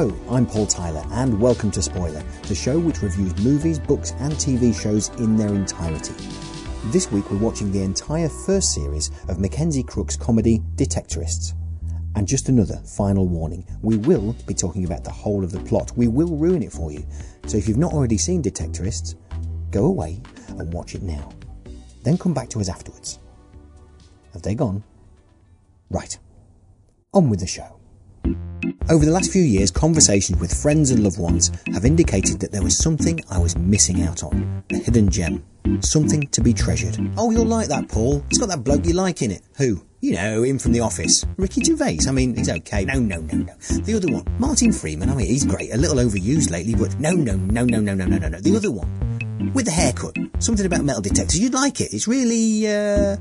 Hello, I'm Paul Tyler, and welcome to Spoiler, the show which reviews movies, books, and TV shows in their entirety. This week we're watching the entire first series of Mackenzie Crook's comedy Detectorists. And just another final warning we will be talking about the whole of the plot. We will ruin it for you. So if you've not already seen Detectorists, go away and watch it now. Then come back to us afterwards. Have they gone? Right. On with the show. Over the last few years, conversations with friends and loved ones have indicated that there was something I was missing out on. A hidden gem. Something to be treasured. Oh, you'll like that, Paul. It's got that bloke you like in it. Who? You know, him from The Office. Ricky Gervais. I mean, he's okay. No, no, no, no. The other one. Martin Freeman. Oh, I mean, he's great. A little overused lately, but no, no, no, no, no, no, no, no, no. The other one. With the haircut. Something about metal detectors. You'd like it. It's really, uh,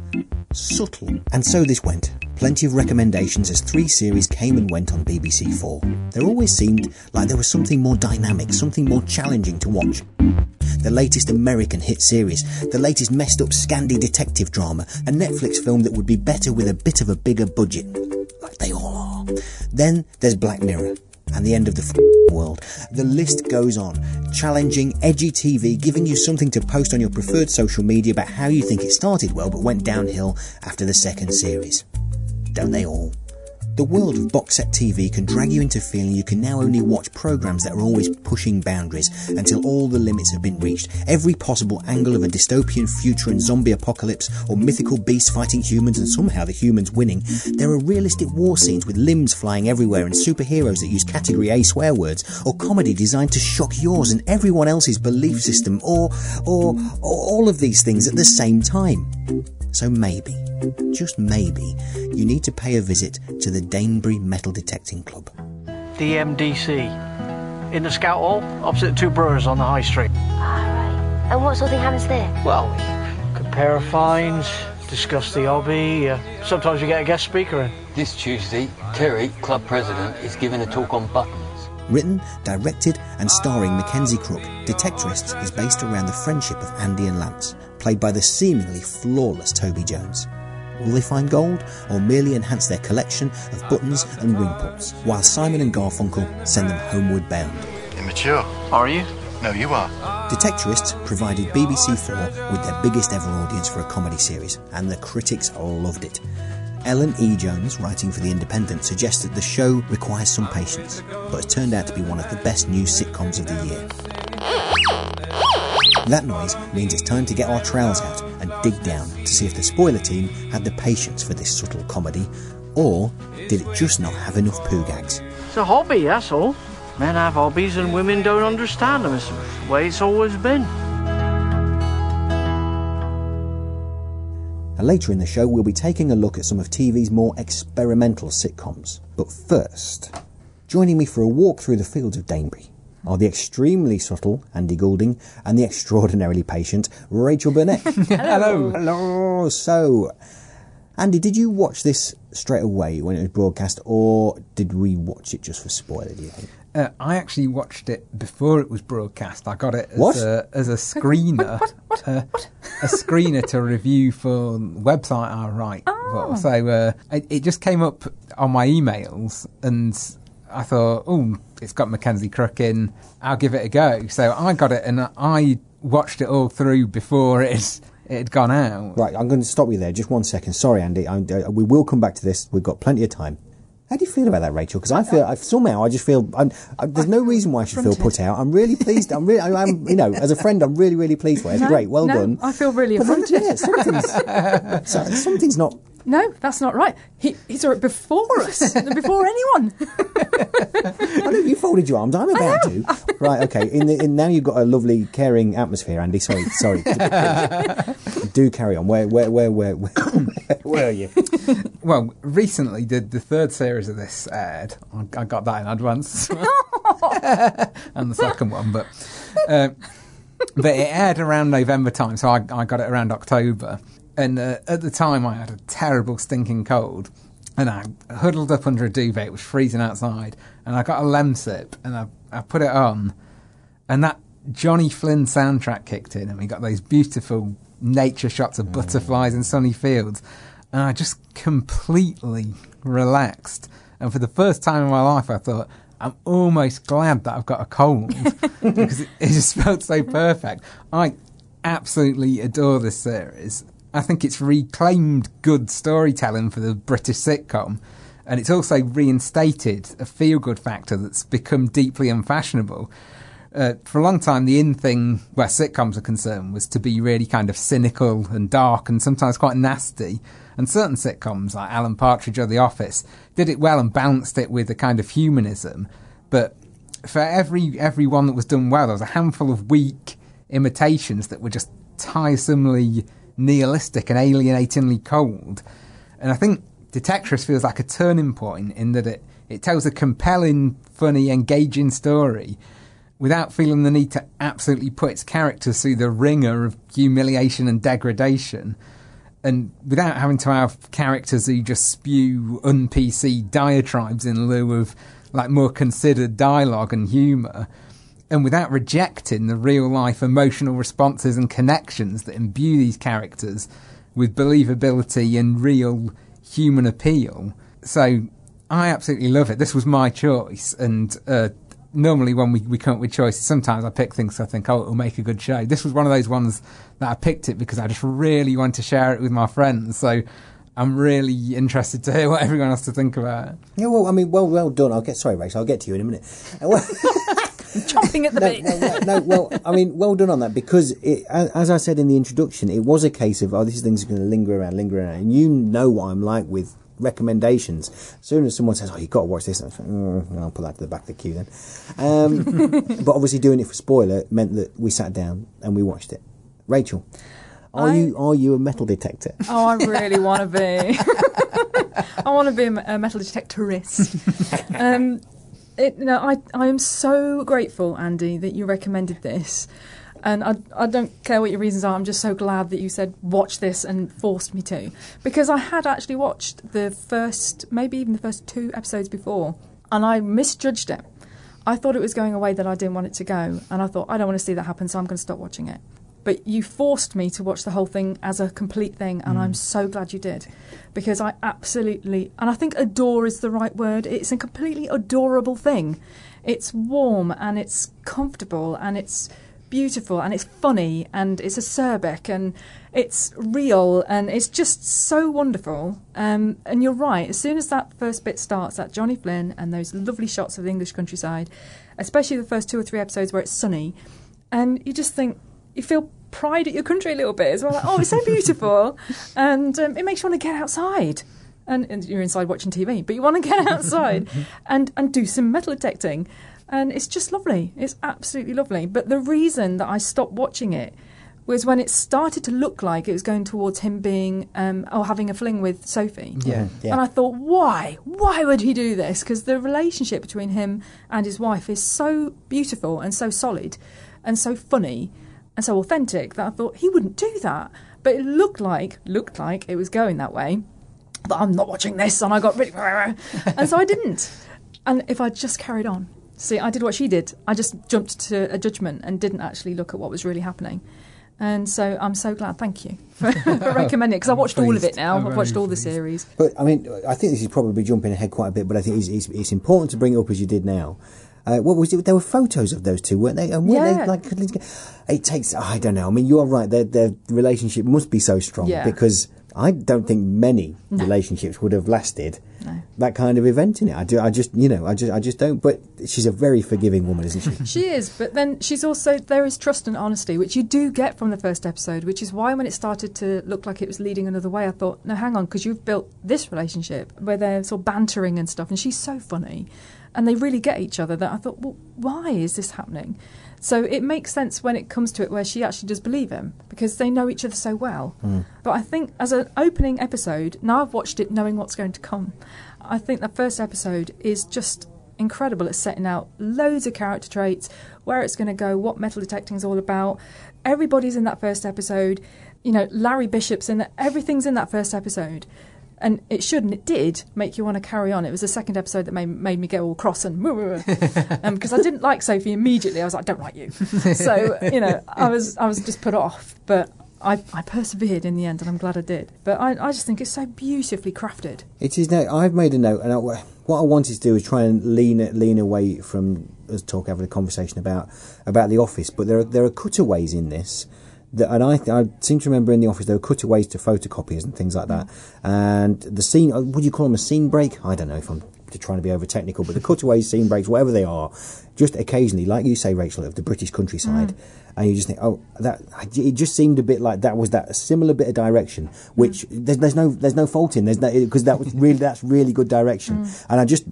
subtle. And so this went. Plenty of recommendations as three series came and went on BBC Four. There always seemed like there was something more dynamic, something more challenging to watch. The latest American hit series, the latest messed up Scandi detective drama, a Netflix film that would be better with a bit of a bigger budget. Like they all are. Then there's Black Mirror and the end of the world. The list goes on. Challenging, edgy TV, giving you something to post on your preferred social media about how you think it started well but went downhill after the second series. Don't they all? The world of box set TV can drag you into feeling you can now only watch programs that are always pushing boundaries until all the limits have been reached. Every possible angle of a dystopian future and zombie apocalypse, or mythical beasts fighting humans and somehow the humans winning. There are realistic war scenes with limbs flying everywhere and superheroes that use category A swear words, or comedy designed to shock yours and everyone else's belief system, or, or, or all of these things at the same time. So maybe, just maybe, you need to pay a visit to the Danebury Metal Detecting Club. DMDC. In the Scout Hall, opposite the Two Brewers on the High Street. Alright. And what sort of thing happens there? Well, we compare finds, discuss the hobby. Uh, sometimes you get a guest speaker in. This Tuesday, Terry, club president, is giving a talk on buttons. Written, directed, and starring Mackenzie Crook, Detectorists is based around the friendship of Andy and Lance, played by the seemingly flawless Toby Jones. Will they find gold, or merely enhance their collection of buttons and ring pulls, while Simon and Garfunkel send them homeward bound? Immature. Are you? No, you are. Detectorists provided BBC 4 with their biggest ever audience for a comedy series, and the critics loved it. Ellen E. Jones, writing for The Independent, suggests that the show requires some patience, but has turned out to be one of the best new sitcoms of the year. That noise means it's time to get our trowels out and dig down to see if the spoiler team had the patience for this subtle comedy, or did it just not have enough poo gags? It's a hobby, that's all. Men have hobbies and women don't understand them. It's the way it's always been. And later in the show, we'll be taking a look at some of TV's more experimental sitcoms. But first, joining me for a walk through the fields of Danebury are the extremely subtle Andy Goulding and the extraordinarily patient Rachel Burnett. Hello. Hello. So, Andy, did you watch this straight away when it was broadcast, or did we watch it just for spoiler? Do you think? Uh, I actually watched it before it was broadcast. I got it as What? a as a screener, uh, a screener to review for the website I write. for. So uh, it, it just came up on my emails, and I thought, oh, it's got Mackenzie Crook in. I'll give it a go. So I got it, and I watched it all through before it it had gone out. Right, I'm going to stop you there. Just one second. Sorry, Andy. I'm, uh, we will come back to this. We've got plenty of time. How do you feel about that, Rachel? Because I feel I, somehow I just feel I'm, I, there's no reason why I should feel put out. I'm really pleased. I'm really, I, am you know, as a friend, I'm really, really pleased for it. It's No, great. Well no, done. I feel really But then, yeah, something's, so- something's not. No, that's not right. He, he saw it before us, before anyone. I know you folded your arms. I'm about to. Right. Okay. In, the, in now you've got a lovely, caring atmosphere, Andy. Sorry. Sorry. Do carry on. Where, where, where, where, where, where are you? Well, recently the the third series of this aired. I, I got that in advance, and the second one. But uh, but it aired around November time, so I, I got it around October. And uh, at the time, I had a terrible stinking cold, and I huddled up under a duvet. It was freezing outside, and I got a Lemsip, and I, I put it on, and that Johnny Flynn soundtrack kicked in, and we got those beautiful nature shots of butterflies and sunny fields, and I just completely relaxed. And for the first time in my life, I thought, I'm almost glad that I've got a cold because it, it just felt so perfect. I absolutely adore this series. I think it's reclaimed good storytelling for the British sitcom, and it's also reinstated a feel good factor that's become deeply unfashionable. Uh, for a long time, the in thing where sitcoms are concerned was to be really kind of cynical and dark and sometimes quite nasty. And certain sitcoms, like Alan Partridge or The Office, did it well and balanced it with a kind of humanism. But for every every one that was done well, there was a handful of weak imitations that were just tiresomely nihilistic and alienatingly cold. And I think Detectorists feels like a turning point in that it, it tells a compelling, funny, engaging story without feeling the need to absolutely put its characters through the ringer of humiliation and degradation. And without having to have characters who just spew un PC diatribes in lieu of like more considered dialogue and humour, and without rejecting the real life emotional responses and connections that imbue these characters with believability and real human appeal. So I absolutely love it. This was my choice, and uh, normally when we, we come up with choices, sometimes I pick things I think, oh, it'll make a good show. This was one of those ones that I picked it because I just really want to share it with my friends. So I'm really interested to hear what everyone has to think about it. Yeah, well, I mean, well, well done. I'll get sorry, Rachel. I'll get to you in a minute. Chomping at the no, bit. no, no, no, well, I mean, well done on that because, it, as, as I said in the introduction, it was a case of, oh, these thing's are going to linger around, linger around. And you know what I'm like with recommendations. As soon as someone says, oh, you've got to watch this, I'm like, mm, I'll put that to the back of the queue then. Um, but obviously, doing it for spoiler meant that we sat down and we watched it. Rachel, are I- you are you a metal detector? Oh, I really want to be. I want to be a a metal detectorist. um, it, I I am so grateful, Andy, that you recommended this. And I, I don't care what your reasons are. I'm just so glad that you said watch this and forced me to, because I had actually watched the first, maybe even the first two episodes before, and I misjudged it. I thought it was going away that I didn't want it to go, and I thought I don't want to see that happen, so I'm going to stop watching it. But you forced me to watch the whole thing as a complete thing, and I'm so glad you did, because I absolutely, and I think adore is the right word. It's a completely adorable thing. It's warm and it's comfortable and it's beautiful and it's funny and it's acerbic and it's real and it's just so wonderful. Um, and you're right, as soon as that first bit starts, that Johnny Flynn and those lovely shots of the English countryside, especially the first two or three episodes where it's sunny, and you just think, you feel pride at your country a little bit as well. Like, oh, it's so beautiful. and um, it makes you want to get outside. And, and you're inside watching TV, but you want to get outside and, and do some metal detecting. And it's just lovely. It's absolutely lovely. But the reason that I stopped watching it was when it started to look like it was going towards him being um, or having a fling with Sophie. Yeah. Yeah. And I thought, why? Why would he do this? Because the relationship between him and his wife is so beautiful and so solid and so funny and so authentic that I thought he wouldn't do that. But it looked like looked like it was going that way. But I'm not watching this, and I got really, and so I didn't. And if I just carried on, see, I did what she did. I just jumped to a judgment and didn't actually look at what was really happening. And so I'm so glad. Thank you for, for recommending it because I watched all of it now. I'm I've watched very all the series. But I mean, I think this is probably jumping ahead quite a bit. But I think it's, it's, it's important to bring it up as you did now. Uh, what was it? There were photos of those two, weren't they? And weren't Yeah. they like? It takes. I don't know. I mean, you're right. Their their relationship must be so strong Yeah. because I don't think many relationships would have lasted No. that kind of event in it. I do. I just, you know, I just, I just don't. But she's a very forgiving woman, isn't she? She is, but then she's also there is trust and honesty, which you do get from the first episode, which is why when it started to look like it was leading another way, I thought, no, hang on, because you've built this relationship where they're sort of bantering and stuff, and she's so funny, and they really get each other. That I thought, well, why is this happening? So it makes sense when it comes to it where she actually does believe him because they know each other so well. Hmm. But I think as an opening episode, now I've watched it knowing what's going to come. I think the first episode is just incredible at setting out loads of character traits, where it's going to go, what metal detecting is all about. Everybody's in that first episode. You know, Larry Bishop's in that. Everything's in that first episode. And it should and it did make you want to carry on. It was the second episode that made, made me get all cross and um, because I didn't like Sophie immediately. I was like, don't like you. So you know, I was I was just put off. But I, I persevered in the end, and I'm glad I did. But I, I just think it's so beautifully crafted. It is now. I've made a note, and I, what I wanted to do is try and lean lean away from us talk having a conversation about about the office. But there are there are cutaways in this. And I, I seem to remember in the office there were cutaways to photocopiers and things like that. And the scene, uh, would you call them a scene break? I don't know if I'm trying to be over technical, but the cutaways, scene breaks, whatever they are, just occasionally, like you say, Rachel, of the British countryside, mm. and you just think, oh, that it just seemed a bit like that was that similar bit of direction, mm. which there's, there's no there's no fault in, there's no because that was really that's really good direction, mm. and I just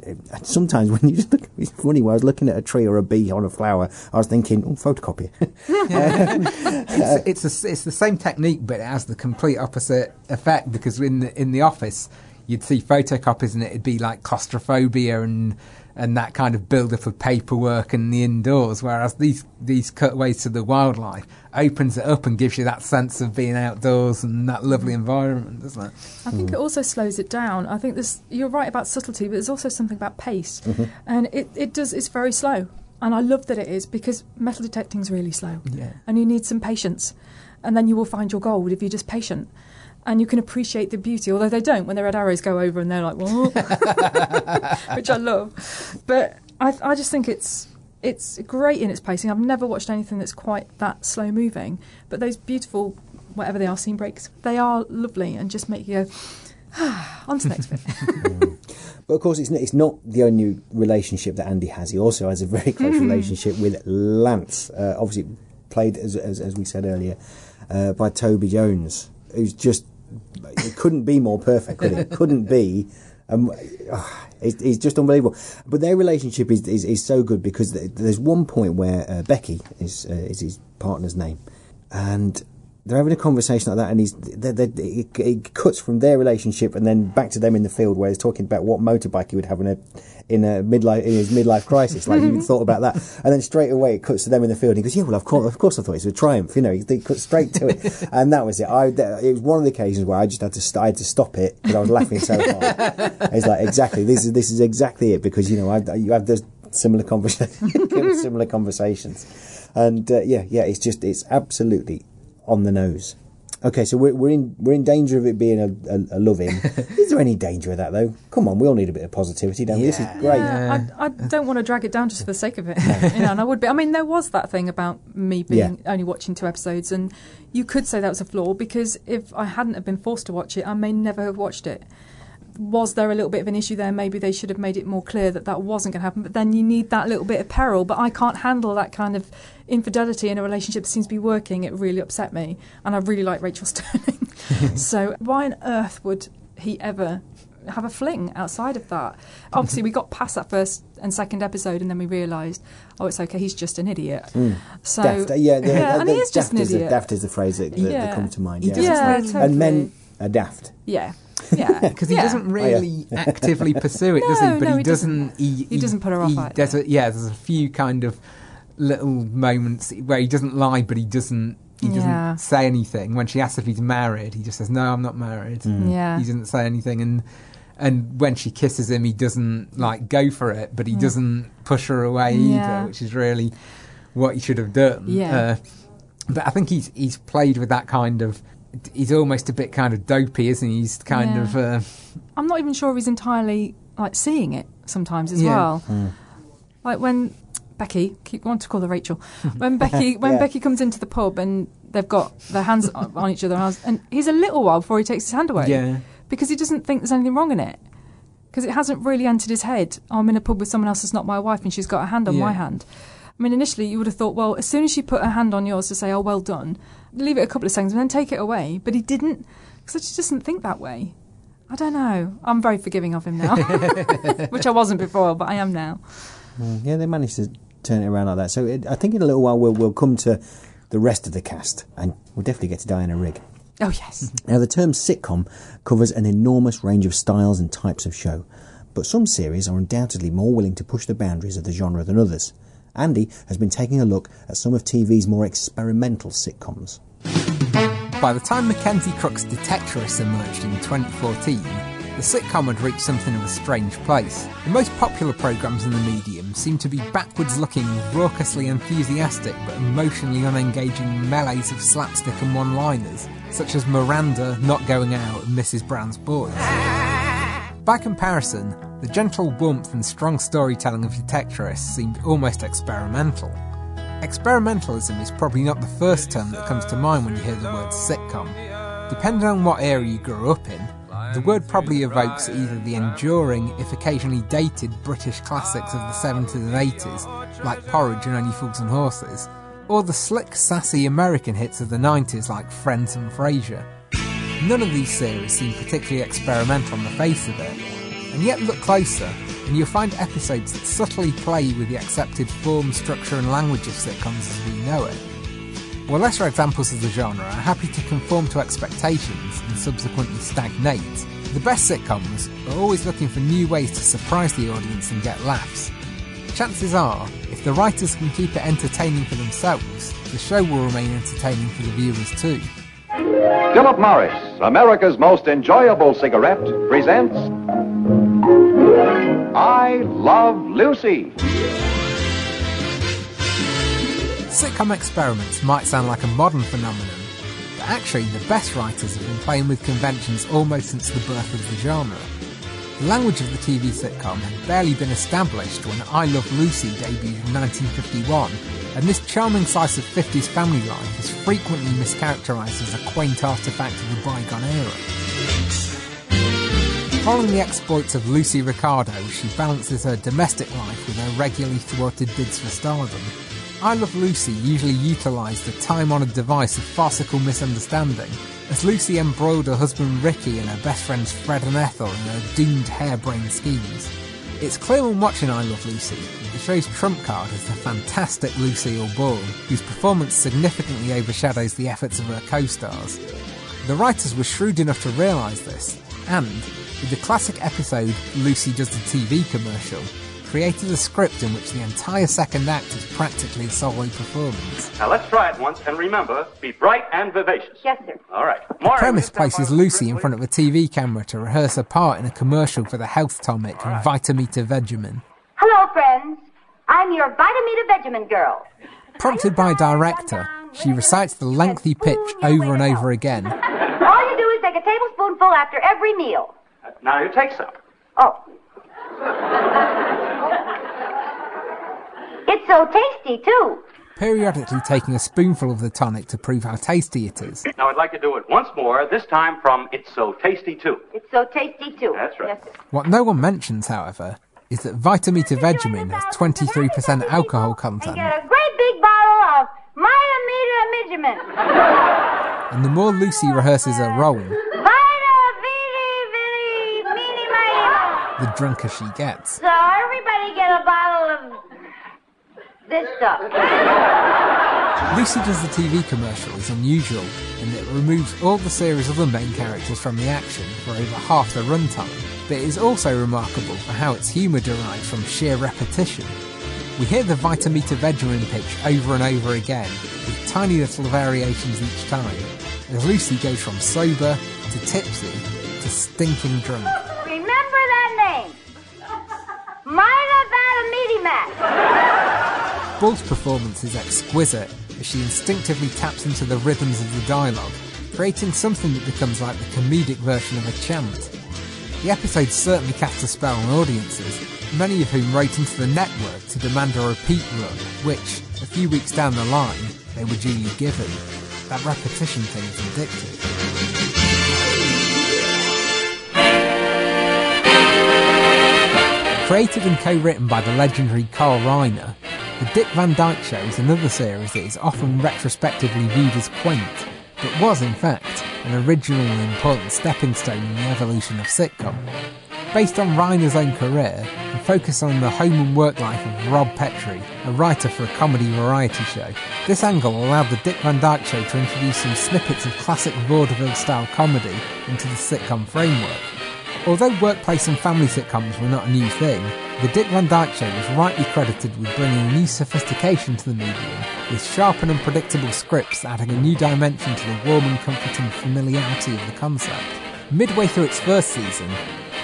sometimes when you just look, it's funny when I was looking at a tree or a bee on a flower, I was thinking, oh, photocopy. it's, it's, a, it's the same technique, but it has the complete opposite effect because in the, in the office, you'd see photocopies and it'd be like claustrophobia and and that kind of build up of paperwork and the indoors, whereas these these cutaways to the wildlife opens it up and gives you that sense of being outdoors and that lovely mm. environment, doesn't it? I think mm. it also slows it down. I think this you're right about subtlety, but there's also something about pace, mm-hmm. and it, it does it's very slow. And I love that it is because metal detecting is really slow, Yeah. and you need some patience, and then you will find your gold if you're just patient. And you can appreciate the beauty, although they don't when the red arrows go over and they're like, "What?" which I love. But I, I just think it's it's great in its pacing. I've never watched anything that's quite that slow moving. But those beautiful, whatever they are, scene breaks, they are lovely and just make you go, ah, on to the next bit. But of course, it's not, it's not the only relationship that Andy has. He also has a very close relationship with Lance, uh, obviously played, as, as, as we said earlier, uh, by Toby Jones, who's just, it couldn't be more perfect, could it? It couldn't be. Um, ah, it's, it's just unbelievable. But their relationship is, is, is so good because there's one point where uh, Becky is, uh, is his partner's name, and they're having a conversation like that, and he's they they it, it cuts from their relationship and then back to them in the field where he's talking about what motorbike he would have in a in a midlife in his midlife crisis. Like he even thought about that, and then straight away it cuts to them in the field. And he goes, "Yeah, well, of course, of course, I thought it was a triumph." You know, he, he cut straight to it, and that was it. I it was one of the occasions where I just had to st- I had to stop it because I was laughing so hard. It's like exactly this is this is exactly it because you know I, you have those similar conversations, similar conversations, and uh, yeah, yeah, it's just it's absolutely on the nose. Okay, so we're, we're in we're in danger of it being a, a, a love in. Is there any danger of that though? Come on, we all need a bit of positivity, don't we? This is great. Yeah, I, I don't want to drag it down just for the sake of it. you know, and I would be. I mean, there was that thing about me being only watching two episodes, and you could say that was a flaw because if I hadn't have been forced to watch it, I may never have watched it. Was there a little bit of an issue there? Maybe they should have made it more clear that that wasn't going to happen. But then you need that little bit of peril. But I can't handle that kind of infidelity in a relationship that seems to be working. It really upset me, and I really like Rachel Stirling. so why on earth would he ever have a fling outside of that. Obviously, we got past that first and second episode, and then we realised, oh, it's okay. He's just an idiot. Hmm. So daft, uh, yeah, the, yeah, the, and he is just an is the, idiot. daft is the phrase that, that, that comes to mind. Yeah, Yeah, totally. and men are daft. Yeah, yeah, because he yeah. doesn't really actively pursue it, does he? But no, he, he doesn't. doesn't. He, He doesn't put her off he- there's a, yeah, there's a few kind of little moments where he doesn't lie, but he doesn't. He doesn't Yeah. say anything. When she asks if he's married, he just says, "No, I'm not married." Yeah. He doesn't say anything, and and when she kisses him, he doesn't like go for it, but he doesn't push her away Yeah. either, which is really what he should have done. Yeah. Uh, but I think he's he's played with that kind of. He's almost a bit kind of dopey, isn't he? He's kind Yeah. of. Uh, I'm not even sure he's entirely like seeing it sometimes as Yeah. well. Like when Becky, keep want to call her Rachel, when Becky when Yeah. Becky comes into the pub and they've got their hands on on each other, and he's a little while before he takes his hand away. Yeah. because he doesn't think there's anything wrong in it. Because it hasn't really entered his head. Oh, I'm in a pub with someone else that's not my wife, and she's got a hand on my hand. I mean, initially you would have thought, well, as soon as she put her hand on yours to say, "Oh, well done," leave it a couple of seconds and then take it away. But he didn't, because he just doesn't think that way. I don't know. I'm very forgiving of him now, which I wasn't before, but I am now. Mm, yeah, they managed to turn it around like that. So it, I think in a little while we'll, we'll come to the rest of the cast, and we'll definitely get to Diana Rigg. Oh yes, Now, the term sitcom covers an enormous range of styles and types of show, but some series are undoubtedly more willing to push the boundaries of the genre than others. Andy has been taking a look at some of TV's more experimental sitcoms. By the time Mackenzie Crook's Detectorists emerged in 2014, the sitcom had reached something of a strange place. The most popular programmes in the medium seemed to be backwards looking, raucously enthusiastic but emotionally unengaging melees of slapstick and one liners, such as Miranda, Not Going Out, and Mrs. Brown's Boys. By comparison, the gentle warmth and strong storytelling of Detectorists seemed almost experimental. Experimentalism is probably not the first term that comes to mind when you hear the word sitcom. Depending on what era you grew up in, the word probably evokes either the enduring, if occasionally dated, British classics of the 70s and 80s, like Porridge and Only Fools and Horses, or the slick, sassy American hits of the 90s like Friends and Frasier. None of these series seem particularly experimental on the face of it, and yet look closer and you'll find episodes that subtly play with the accepted form, structure, and language of sitcoms as we know it. While lesser examples of the genre are happy to conform to expectations and subsequently stagnate, the best sitcoms are always looking for new ways to surprise the audience and get laughs. Chances are, if the writers can keep it entertaining for themselves, the show will remain entertaining for the viewers too. Philip Morris, America's most enjoyable cigarette, presents I Love Lucy. Sitcom experiments might sound like a modern phenomenon, but actually the best writers have been playing with conventions almost since the birth of the genre. The language of the TV sitcom had barely been established when I Love Lucy debuted in 1951, and this charming slice of 50s family life is frequently mischaracterised as a quaint artefact of the bygone era. Following the exploits of Lucy Ricardo, she balances her domestic life with her regularly thwarted bids for stardom. I Love Lucy usually utilised the time honoured device of farcical misunderstanding, as Lucy embroiled her husband Ricky and her best friends Fred and Ethel in her doomed harebrained schemes. It's clear when watching I Love Lucy that the show's trump card is the fantastic Lucille Ball, whose performance significantly overshadows the efforts of her co stars. The writers were shrewd enough to realise this, and, with the classic episode Lucy Does the TV commercial, created a script in which the entire second act is practically a solo performance. Now let's try it once, and remember, be bright and vivacious. Yes, sir. All right. The premise places Lucy in front of a TV camera to rehearse her part in a commercial for the health tonic Vitameatavegamin. Hello, friends. I'm your Vitameatavegamin girl. Prompted by a director, she recites the lengthy pitch over and over again. All you do is take a tablespoonful after every meal. Now you take some. Oh. It's so tasty, too. periodically taking a spoonful of the tonic to prove how tasty it is. Now I'd like to do it once more, this time from It's So Tasty Too. It's so tasty, too. That's right. Yes. What no one mentions, however, is that Vitameatavegamin has 23% alcohol And content, get a great big bottle of Vegemin. and the more Lucy rehearses her role, Vita Vidi Vidi Mini Mighty. the drunker she gets. So everybody get a bottle of this stuff. Lucy Does the TV commercial is unusual in that it removes all the series' of the main characters from the action for over half the runtime, but it is also remarkable for how its humour derives from sheer repetition. We hear the Vitameatavegamin pitch over and over again, with tiny little variations each time, as Lucy goes from sober to tipsy to stinking drunk. Remember that name. Mida Vatamiti Mac. Ball's performance is exquisite as she instinctively taps into the rhythms of the dialogue, creating something that becomes like the comedic version of a chant. The episode certainly casts a spell on audiences, many of whom wrote into the network to demand a repeat run, which, a few weeks down the line, they were duly given. That repetition thing is addictive. Created and co-written by the legendary Carl Reiner, The Dick Van Dyke Show is another series that is often retrospectively viewed as quaint, but was in fact an original and important stepping stone in the evolution of sitcom. Based on Reiner's own career and focused on the home and work life of Rob Petrie, a writer for a comedy variety show, this angle allowed the Dick Van Dyke Show to introduce some snippets of classic vaudeville style comedy into the sitcom framework. Although workplace and family sitcoms were not a new thing, The Dick Van Dyke Show was rightly credited with bringing new sophistication to the medium, with sharp and unpredictable scripts adding a new dimension to the warm and comforting familiarity of the concept. Midway through its first season,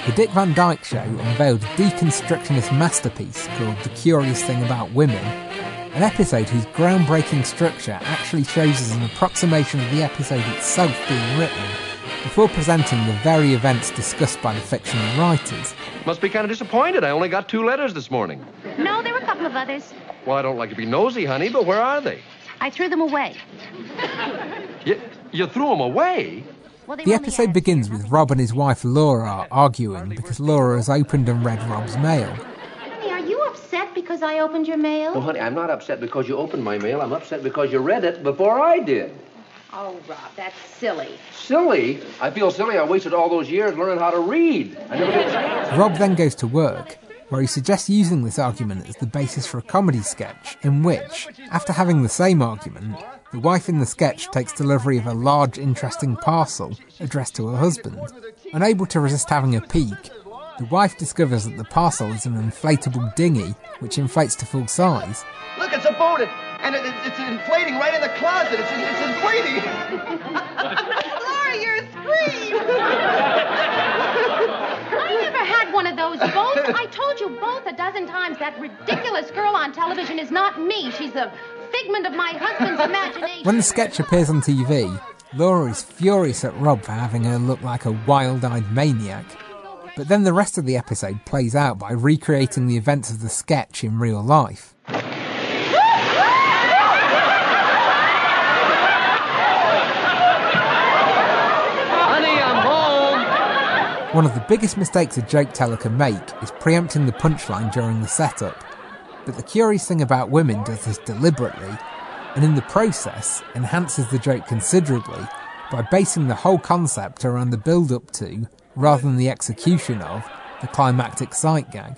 The Dick Van Dyke Show unveiled a deconstructionist masterpiece called The Curious Thing About Women, an episode whose groundbreaking structure actually shows us an approximation of the episode itself being written before presenting the very events discussed by the fictional writers. Must be kind of disappointed. I only got two letters this morning. No, there were a couple of others. Well, I don't like to be nosy, honey, but where are they? I threw them away. You, you threw them away? Well, they The episode begins with Rob and his wife Laura arguing because Laura has opened and read Rob's mail. Honey, are you upset because I opened your mail? Oh, honey, I'm not upset because you opened my mail. I'm upset because you read it before I did. Oh, Rob, that's silly. Silly? I feel silly. I wasted all those years learning how to read. I never did. Rob then goes to work, where he suggests using this argument as the basis for a comedy sketch in which, after having the same argument, the wife in the sketch takes delivery of a large, interesting parcel addressed to her husband. Unable to resist having a peek, the wife discovers that the parcel is an inflatable dinghy which inflates to full size. Look, it's a boat, and- and it, it's inflating right in the closet. It's, it's inflating. Laura, you're a scream! I never had one of those boats. I told you both a dozen times that ridiculous girl on television is not me. She's a figment of my husband's imagination. When the sketch appears on TV, Laura is furious at Rob for having her look like a wild eyed maniac. But then the rest of the episode plays out by recreating the events of the sketch in real life. honey, I'm home. One of the biggest mistakes a joke teller can make is preempting the punchline during the setup. But the curious thing about women does this deliberately, and in the process enhances the joke considerably by basing the whole concept around the build up to, rather than the execution of, the climactic sight gag.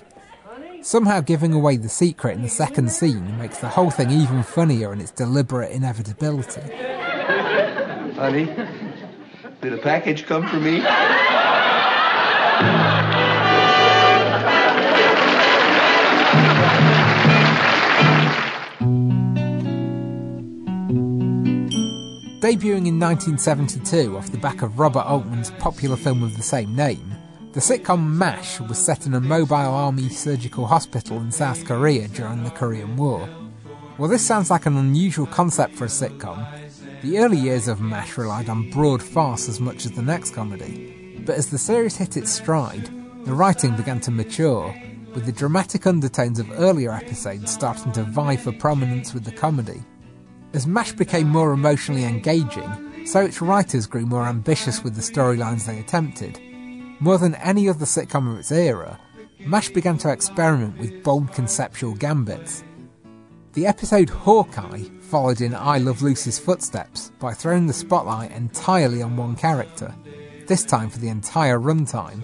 Somehow giving away the secret in the second scene makes the whole thing even funnier in its deliberate inevitability. Honey, did a package come for me? Debuting in 1972 off the back of Robert Altman's popular film of the same name, the sitcom MASH was set in a mobile army surgical hospital in South Korea during the Korean War. While this sounds like an unusual concept for a sitcom, the early years of MASH relied on broad farce as much as the next comedy. But as the series hit its stride, the writing began to mature, with the dramatic undertones of earlier episodes starting to vie for prominence with the comedy. As MASH became more emotionally engaging, so its writers grew more ambitious with the storylines they attempted. More than any other sitcom of its era, MASH began to experiment with bold conceptual gambits. The episode Hawkeye followed in I Love Lucy's footsteps by throwing the spotlight entirely on one character, this time for the entire runtime,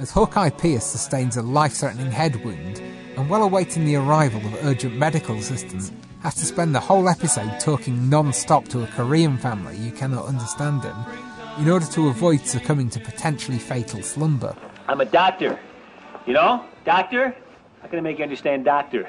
as Hawkeye Pierce sustains a life threatening head wound and, while awaiting the arrival of urgent medical assistance, has to spend the whole episode talking non stop to a Korean family you cannot understand him in order to avoid succumbing to potentially fatal slumber. I'm a doctor. You know? Doctor? How can I make you understand doctor?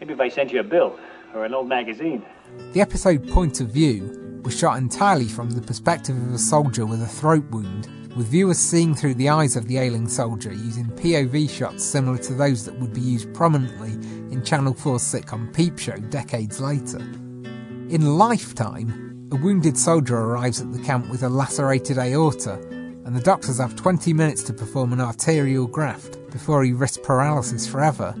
Maybe if I sent you a bill or an old magazine. The episode Point of View was shot entirely from the perspective of a soldier with a throat wound, with viewers seeing through the eyes of the ailing soldier using POV shots similar to those that would be used prominently in Channel 4's sitcom Peep Show decades later. In Lifetime, a wounded soldier arrives at the camp with a lacerated aorta, and the doctors have 20 minutes to perform an arterial graft before he risks paralysis forever.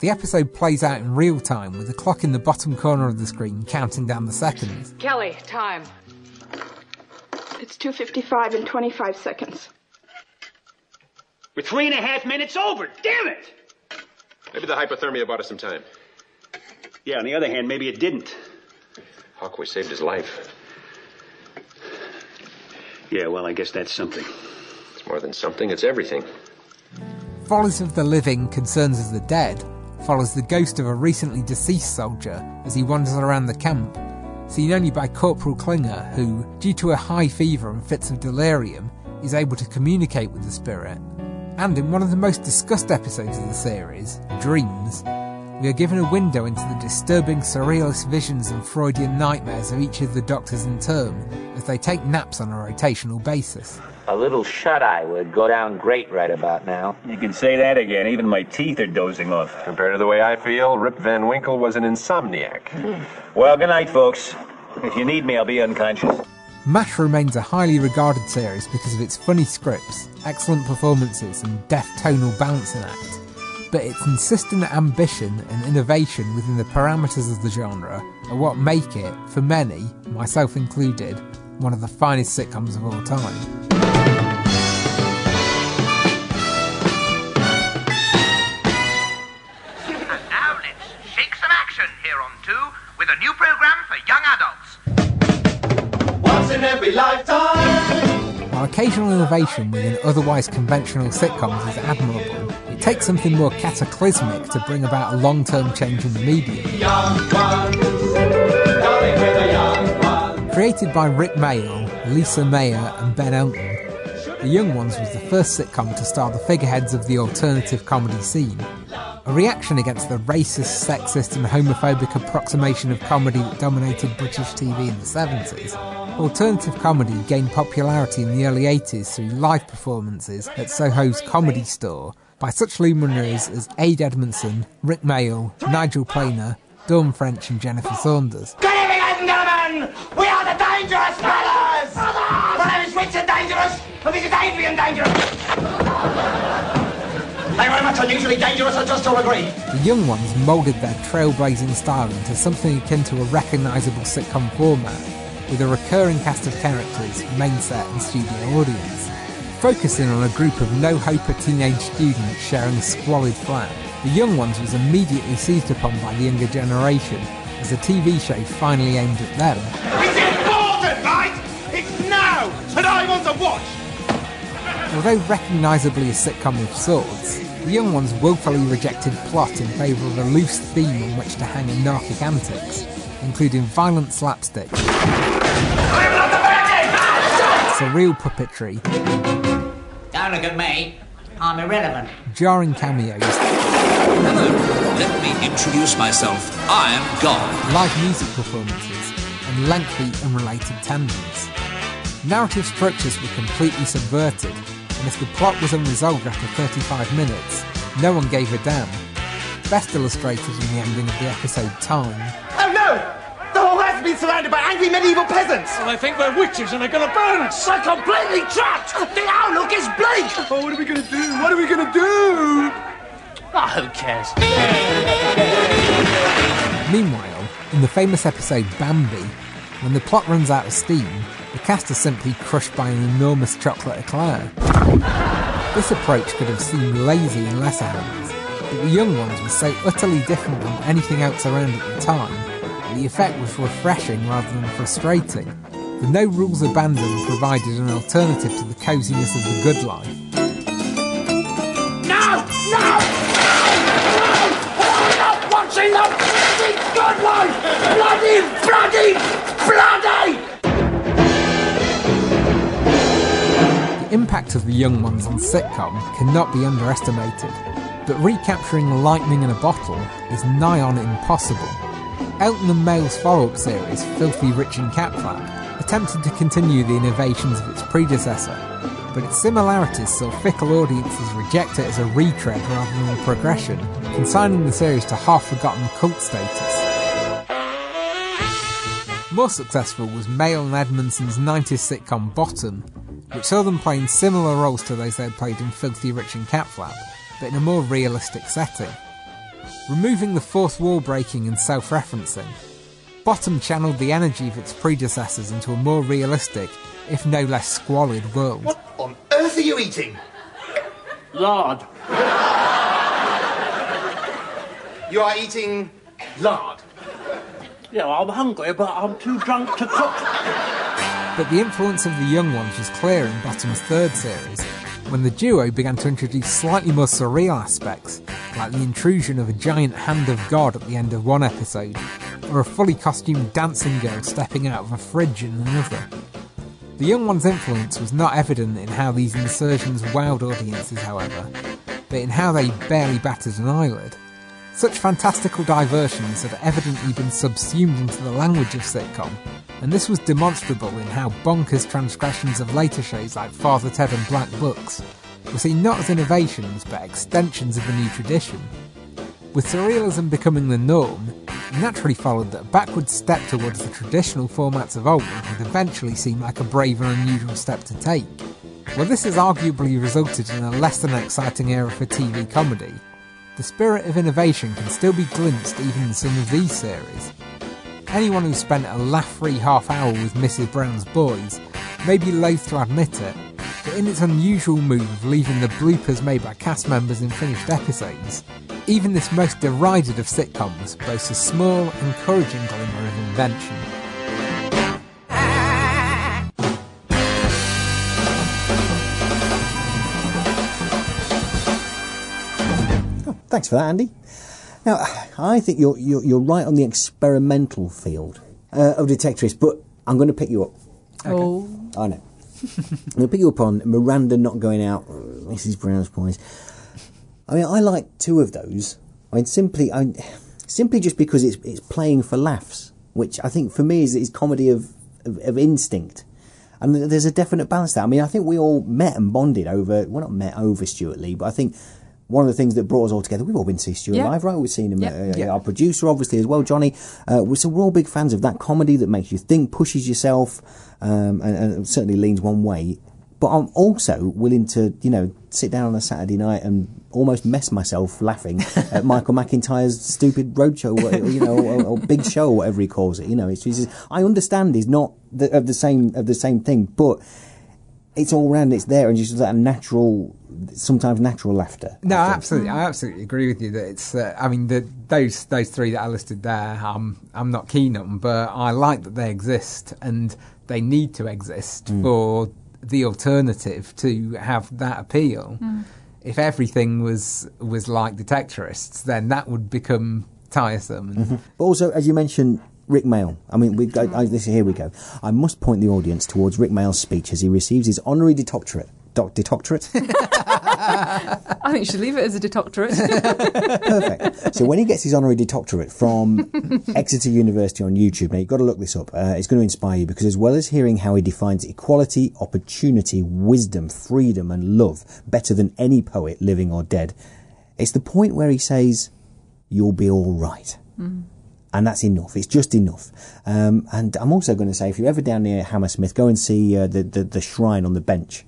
The episode plays out in real time with the clock in the bottom corner of the screen counting down the seconds. Kelly, time. It's 2.55 and 25 seconds. We're three and a half minutes over. Damn it! Maybe the hypothermia bought us some time. Yeah, on the other hand, maybe it didn't. Hawkeye saved his life. Yeah, well, I guess that's something. It's more than something, it's everything. Follies of the Living Concerns of the Dead follows the ghost of a recently deceased soldier as he wanders around the camp, seen only by Corporal Klinger, who, due to a high fever and fits of delirium, is able to communicate with the spirit, and in one of the most discussed episodes of the series, Dreams, we are given a window into the disturbing surrealist visions and Freudian nightmares of each of the doctors in turn as they take naps on a rotational basis. A little shut eye would go down great right about now. You can say that again. Even my teeth are dozing off. Compared to the way I feel, Rip Van Winkle was an insomniac. Hmm. Well, good night, folks. If you need me, I'll be unconscious. MASH remains a highly regarded series because of its funny scripts, excellent performances, and deft tonal balancing act. But its insistent ambition and innovation within the parameters of the genre are what make it, for many, myself included, one of the finest sitcoms of all time. And now let's shake some action here on 2 with a new program for young adults. Once in every lifetime. While occasional innovation within otherwise conventional sitcoms is admirable, it takes something more cataclysmic to bring about a long term change in the ones. Created by Rick Mayall, Lisa Mayer, and Ben Elton, The Young Ones was the first sitcom to star the figureheads of the alternative comedy scene. A reaction against the racist, sexist, and homophobic approximation of comedy that dominated British TV in the 70s, alternative comedy gained popularity in the early 80s through live performances at Soho's Comedy Store by such luminaries as Ade Edmondson, Rick Mayall, Nigel Planer, Dawn French, and Jennifer Saunders. Good evening, ladies and gentlemen. We are the Dangerous Brothers. My name is Richard Dangerous, and this is Adrian Dangerous. Thank you very much. Unusually dangerous, I just don't agree. The young ones moulded their trailblazing style into something akin to a recognisable sitcom format, with a recurring cast of characters, main set, and studio audience. Focusing on a group of no hoper teenage students sharing a squalid flat, The Young Ones was immediately seized upon by the younger generation as a TV show finally aimed at them. It's important, right? It's now, and I want to watch. Although recognisably a sitcom of sorts, The Young Ones woefully rejected plot in favour of a loose theme on which to hang anarchic antics, including violent slapstick, surreal puppetry, Don't look at me. I'm irrelevant. jarring cameos, Hello, let me introduce myself. I am God. live music performances, and lengthy unrelated tangents. Narrative structures were completely subverted, and if the plot was unresolved after 35 minutes, no one gave a damn. Best illustrated in the ending of the episode Time, Oh no! The been surrounded by angry medieval peasants. And I think we're witches and they're gonna burn us. We're completely trapped. The outlook is bleak. Oh, what are we gonna do? What are we gonna do? Oh, who cares? Meanwhile, in the famous episode Bambi, when the plot runs out of steam, the cast are simply crushed by an enormous chocolate eclair. This approach could have seemed lazy in lesser hands, but the young ones were so utterly different from anything else around at the time, that the effect was refreshing rather than frustrating. The no rules abandoned provided an alternative to the coziness of the good life. No! No! No! I'm not watching the bloody good life! Bloody, bloody, bloody! The impact of the young ones on sitcom cannot be underestimated, but recapturing lightning in a bottle is nigh on impossible. Elton and Mayall's follow-up series, Filthy Rich and Catflap, attempted to continue the innovations of its predecessor, but its similarities saw fickle audiences reject it as a retread rather than a progression, consigning the series to half-forgotten cult status. More successful was Mayall and Edmondson's 90s sitcom Bottom, which saw them playing similar roles to those they had played in Filthy Rich and Catflap, but in a more realistic setting. Removing the fourth wall breaking and self referencing, Bottom channeled the energy of its predecessors into a more realistic, if no less squalid world. What on earth are you eating? Lard. You are eating lard. Yeah, I'm hungry, but I'm too drunk to cook. But the influence of the young ones was clear in Bottom's third series, when the duo began to introduce slightly more surreal aspects, like the intrusion of a giant hand of God at the end of one episode, or a fully costumed dancing girl stepping out of a fridge in another. The young one's influence was not evident in how these insertions wowed audiences, however, but in how they barely batted an eyelid. Such fantastical diversions had evidently been subsumed into the language of sitcom, and this was demonstrable in how bonkers transgressions of later shows like Father Ted and Black Books were seen not as innovations but extensions of a new tradition. With surrealism becoming the norm, it naturally followed that a backward step towards the traditional formats of old would eventually seem like a brave and unusual step to take. While this has arguably resulted in a less than exciting era for TV comedy, the spirit of innovation can still be glimpsed even in some of these series. Anyone who spent a laugh-free half hour with Mrs. Brown's Boys may be loath to admit it, but in its unusual move of leaving the bloopers made by cast members in finished episodes, even this most derided of sitcoms boasts a small, encouraging glimmer of invention. Oh, thanks for that, Andy. Now, I think you're you're, you're right on the experimental field uh, of Detectorist, but I'm going to pick you up. Oh. I know. I'm going to pick you up on Miranda not going out, Mrs. Brown's Boys. I mean, I like two of those. I mean, simply, I, simply just because it's it's playing for laughs, which I think for me is is comedy of of, of instinct. And there's a definite balance there. I mean, I think we all met and bonded over, well, not met over Stewart Lee, but I think one of the things that brought us all together, we've all been to see Stewart Yeah. live, right? We've seen him, Yeah. uh, Yeah. our producer, obviously, as well, Johnny. Uh, so we're all big fans of that comedy that makes you think, pushes yourself, um, and, and certainly leans one way. But I'm also willing to, you know, sit down on a Saturday night and almost mess myself laughing at Michael McIntyre's stupid roadshow, you know, or, or big show, or whatever he calls it. You know, it's, it's I understand he's not the, of the same of the same thing, but it's all round, it's there, and just that natural, sometimes natural laughter. No, absolutely. I absolutely agree with you that it's. Uh, I mean, the, those those three that I listed there, um, I'm not keen on, but I like that they exist and they need to exist Mm. for the alternative to have that appeal. Mm. If everything was was like Detectorists, then that would become tiresome. And Mhm. But also, as you mentioned, Rik Mayall. I mean, we go, I, this, here we go. I must point the audience towards Rik Mayall's speech as he receives his honorary doctorate. Doc, doctorate? I think you should leave it as a detectorate. Perfect. So when he gets his honorary doctorate from Exeter University on YouTube, now you've got to look this up. Uh, it's going to inspire you because as well as hearing how he defines equality, opportunity, wisdom, freedom, and love better than any poet, living or dead, it's the point where he says, "You'll be all right." Mm. and that's enough. It's just enough. Um, and I'm also going to say, if you're ever down near Hammersmith, go and see uh, the, the the shrine on the bench,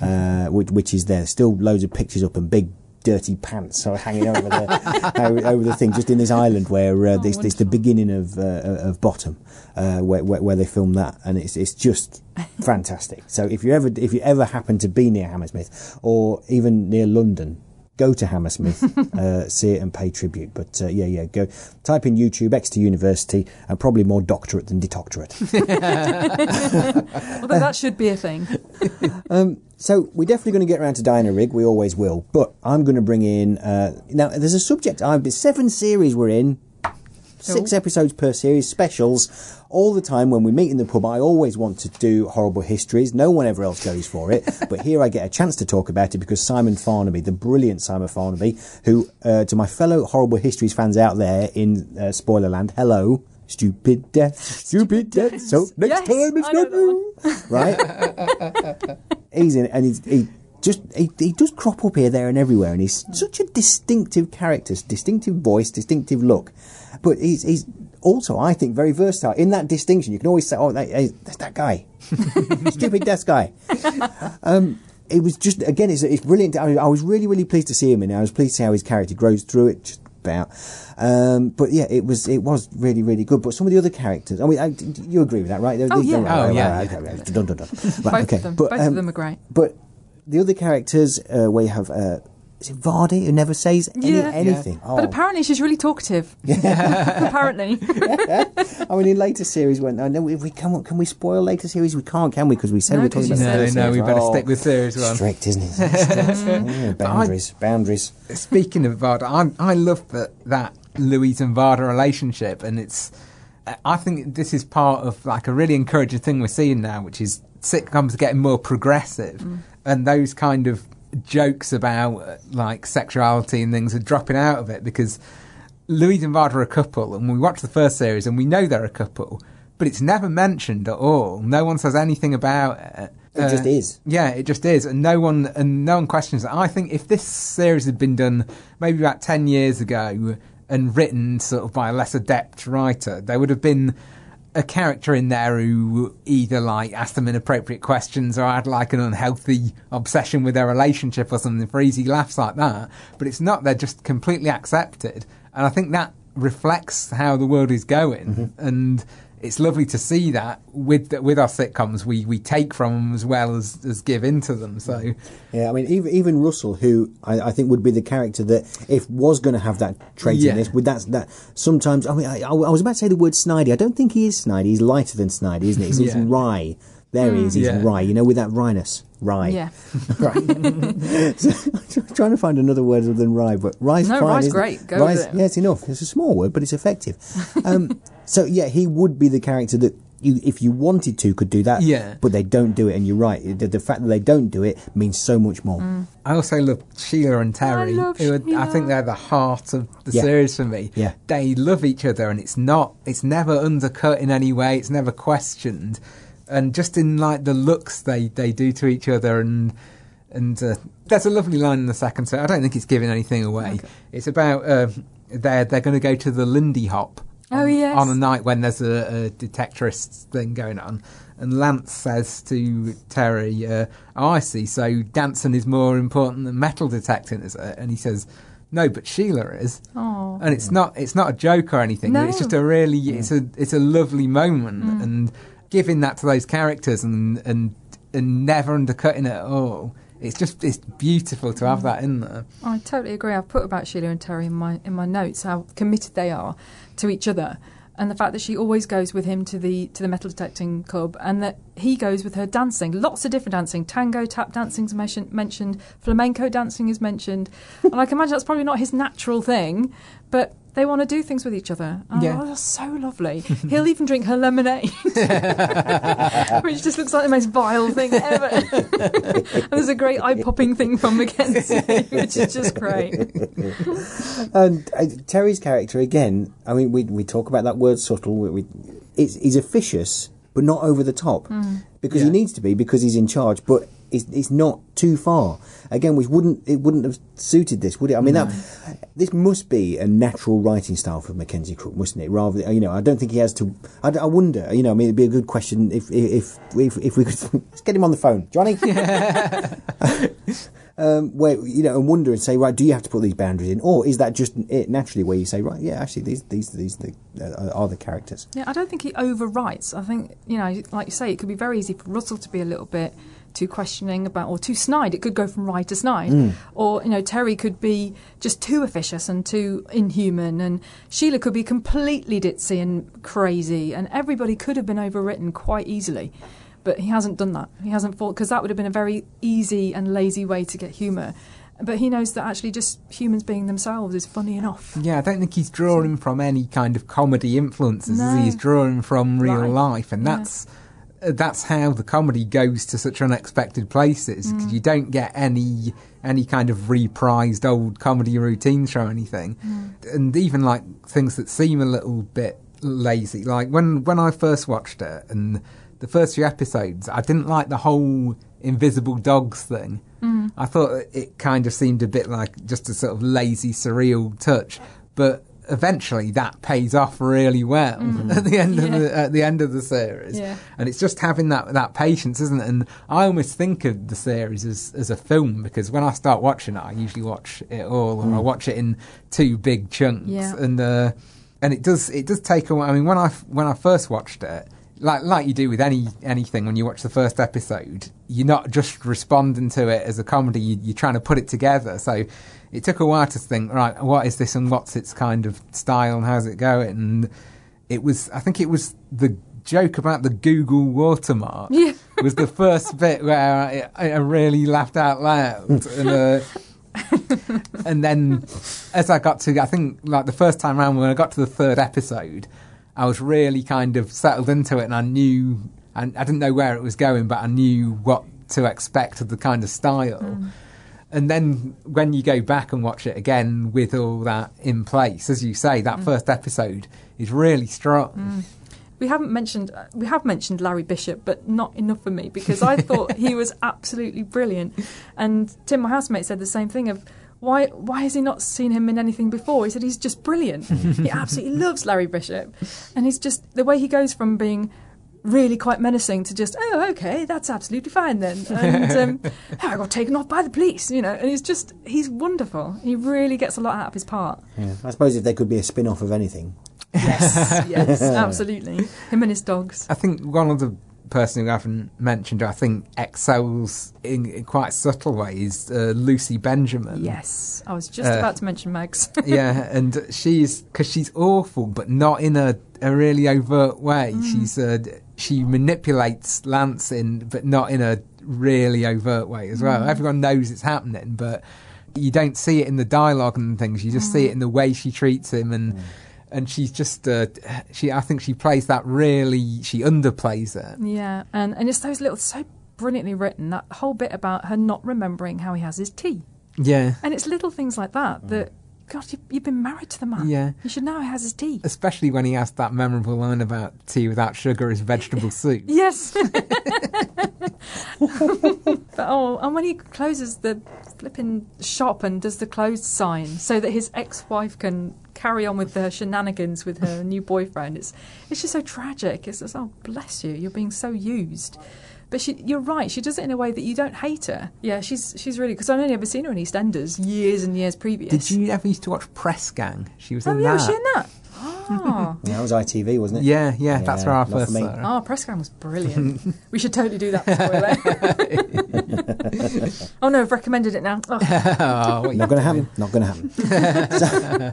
uh, which, which is there. Still loads of pictures up and big dirty pants are hanging over the over, over the thing, just in this island where uh, this this the beginning of uh, of Bottom, uh, where, where where they filmed that, and it's it's just fantastic. So if you ever if you ever happen to be near Hammersmith or even near London. Go to Hammersmith, uh, see it and pay tribute. But uh, yeah, yeah, go type in YouTube Exeter University and probably more doctorate than detoctorate. Although that should be a thing. Um, so we're definitely going to get around to Diana Rigg. We always will. But I'm going to bring in uh, now. There's a subject. I've seven series we're in. Six episodes per series, specials all the time. When we meet in the pub, I always want to do horrible histories. No one ever else goes for it, but here I get a chance to talk about it because Simon Farnaby, the brilliant Simon Farnaby, who uh, to my fellow horrible histories fans out there in uh, Spoilerland, hello, stupid death, stupid death. So next time it's not you, right? he's in it, and he's, he just he, he does crop up here, there, and everywhere, and he's such a distinctive character, distinctive voice, distinctive look. But he's he's also, I think, very versatile. In that distinction, you can always say, "Oh, that, hey, that's that guy, stupid desk guy." Um, it was just again, it's, it's brilliant. I, I was really, really pleased to see him, and I was pleased to see how his character grows through it. Just about, um, but yeah, it was it was really, really good. But some of the other characters, I mean, I, you agree with that, right? Oh, yeah. Oh, yeah. right, okay, right, dun, dun, dun. Right, Both okay. of them. But, Both um, of them are great. but the other characters, uh, where you have, uh, is it Vardy who never says any, Yeah. anything? But Oh. apparently she's really talkative. Yeah. apparently. I mean, in later series, when uh, I know if we can, can we spoil later series? We can't, can we? Because we said No, we're talking about you later said- No, no, we better Oh, stick with series one. Strict, isn't it? Mm, yeah, boundaries, boundaries. Speaking of Varde, I, I love that that Louise and Varde relationship, and it's I think this is part of like a really encouraging thing we're seeing now, which is sitcoms are getting more progressive, mm. and those kind of jokes about uh, like sexuality and things are dropping out of it because Louise and Varde are a couple, and we watch the first series and we know they're a couple, but it's never mentioned at all. No one says anything about it. It just is. Yeah, it just is, and no one and no one questions it. I think if this series had been done maybe about ten years ago and written sort of by a less adept writer, there would have been a character in there who either like asked them inappropriate questions or had like an unhealthy obsession with their relationship or something for easy laughs like that. But it's not; they're just completely accepted, and I think that reflects how the world is going. Mm-hmm. And it's lovely to see that with with our sitcoms we, we take from them as well as, as give into them so Yeah, I mean, even even Russell, who I, I think would be the character that, if was going to have that trait Yeah. in this, with that that sometimes. I mean, I, I was about to say the word snidey. I don't think he is snidey. He's lighter than snidey, isn't he? He's, he's Yeah. wry. There he is. He's Yeah. wry. You know, with that wryness. Rye. Yeah. right. so, I'm trying to find another word other than rye, but rye's No, fine. rye's isn't it? great. Go Rye's- with it. Yeah, it's enough. It's a small word, but it's effective. Um, so yeah, he would be the character that you, if you wanted to, could do that. Yeah. But they don't do it, and you're right. The, the fact that they don't do it means so much more. Mm. I also love Sheila and Terry. love who are- I think they're the heart of the Yeah. series for me. Yeah. They love each other and it's not it's never undercut in any way, it's never questioned. And just in like the looks they, they do to each other and and uh, there's a lovely line in the second so I don't think it's giving anything away. It's about uh, they're they're going to go to the Lindy Hop Oh, yes. on a night when there's a, a detectorist thing going on. And Lance says to Terry, uh, oh, I see, so dancing is more important than metal detecting, is it? And he says, no, but Sheila is. Oh. And it's not it's not a joke or anything. No. It's just a really it's a it's a lovely moment Mm. and giving that to those characters and and and never undercutting it at all. It's just it's beautiful to Mm. have that in there. I totally agree. I've put about Sheila and Terry in my in my notes how committed they are to each other, and the fact that she always goes with him to the to the metal detecting club, and that he goes with her dancing. Lots of different dancing, tango, tap dancing is mentioned, mentioned flamenco dancing is mentioned, and I can imagine that's probably not his natural thing, but. They want to do things with each other. Oh, Yeah. that's so lovely. He'll even drink her lemonade, which just looks like the most vile thing ever. and there's a great eye popping thing from Mackenzie, which is just great. and uh, Terry's character again. I mean, we we talk about that word subtle. We, we, it's, he's officious, but not over the top, Mm. because he needs to be because he's in charge. But it's, it's not too far. Again, we wouldn't it wouldn't have suited this, would it? I mean, that this must be a natural writing style for Mackenzie Crook, mustn't it? Rather, you know, I don't think he has to. I, I wonder. You know, I mean, it'd be a good question if if if, if we could let's get him on the phone, Johnny. um, where you know, and wonder and say, right, do you have to put these boundaries in, or is that just it naturally where you say, right, yeah, actually, these these these the, uh, are the characters. Yeah, I don't think he overwrites. I think, you know, like you say, it could be very easy for Russell to be a little bit too questioning about, or too snide. It could go from right to snide. Mm. Or, you know, Terry could be just too officious and too inhuman. And Sheila could be completely ditzy and crazy. And everybody could have been overwritten quite easily. But he hasn't done that. He hasn't fought, because that would have been a very easy and lazy way to get humour. But he knows that actually just humans being themselves is funny enough. Yeah, I don't think he's drawing from any kind of comedy influences. No. He's drawing from real Life. life, and Yeah. that's that's how the comedy goes to such unexpected places because Mm. you don't get any any kind of reprised old comedy routines from anything, Mm. and even like things that seem a little bit lazy. Like when when I first watched it and the first few episodes, I didn't like the whole invisible dogs thing. Mm. I thought it kind of seemed a bit like just a sort of lazy, surreal touch, but eventually that pays off really well Mm. at the end of the at the end of the series. Yeah. And it's just having that that patience, isn't it? And I almost think of the series as as a film because when I start watching it, I usually watch it all, or I Mm. watch it in two big chunks, Yeah. and uh, and it does it does take a while. I mean, when I f- when I first watched it. Like like you do with any anything when you watch the first episode, you're not just responding to it as a comedy. You, you're trying to put it together. So it took a while to think, right, what is this and what's its kind of style and how's it going? And it was, I think it was the joke about the Google watermark Yeah. was the first bit where I, I really laughed out loud. and, uh, and then as I got to, I think like the first time around when I got to the third episode, I was really kind of settled into it, and I knew, and I didn't know where it was going, but I knew what to expect of the kind of style. Mm. And then when you go back and watch it again with all that in place, as you say, that Mm. first episode is really strong. Mm. We haven't mentioned uh, we have mentioned Larry Bishop, but not enough for me because I thought he was absolutely brilliant. And Tim, my housemate, said the same thing of why why has he not seen him in anything before? He said he's just brilliant. he absolutely loves Larry Bishop, and he's just the way he goes from being really quite menacing to just oh okay that's absolutely fine then and um, oh, I got taken off by the police you know and he's just he's wonderful he really gets a lot out of his part Yeah. I suppose if there could be a spin off of anything. yes yes absolutely him and his dogs I think one of the person who I haven't mentioned, who I think excels in, in quite subtle ways, uh, Lucy Benjamin. yes I was just Uh, about to mention Megs yeah, and she's because she's awful, but not in a, a really overt way. Mm. She's uh, she manipulates Lansing, but not in a really overt way as well. Mm. Everyone knows it's happening, but you don't see it in the dialogue and things. You just see Mm. it in the way she treats him and. And she's just, uh, she. I think she plays that really. She underplays it. Yeah, and and it's those little so brilliantly written that whole bit about her not remembering how he has his tea, Yeah, and it's little things like that that. God, you, you've been married to the man. Yeah. you should know how he has his tea. especially when he has that memorable line about tea without sugar is vegetable soup. Yes. but, oh, and when he closes the flipping shop and does the closed sign so that his ex-wife can carry on with her shenanigans with her new boyfriend, it's it's just so tragic. It's just oh bless you, you're being so used. But she, you're right. She does it in a way that you don't hate her. Yeah, she's she's really because I've only ever seen her in EastEnders years and years previous. Did you ever used to watch Press Gang? She was Oh in yeah, that. was she in that? Oh. Yeah, that was ITV, wasn't it? Yeah, yeah, that's where I not for first me. saw her. Oh, press gang was brilliant. we should totally do that. Spoiler. oh no, I've recommended it now. Oh. Oh, Not going to happen. Not going to happen. So-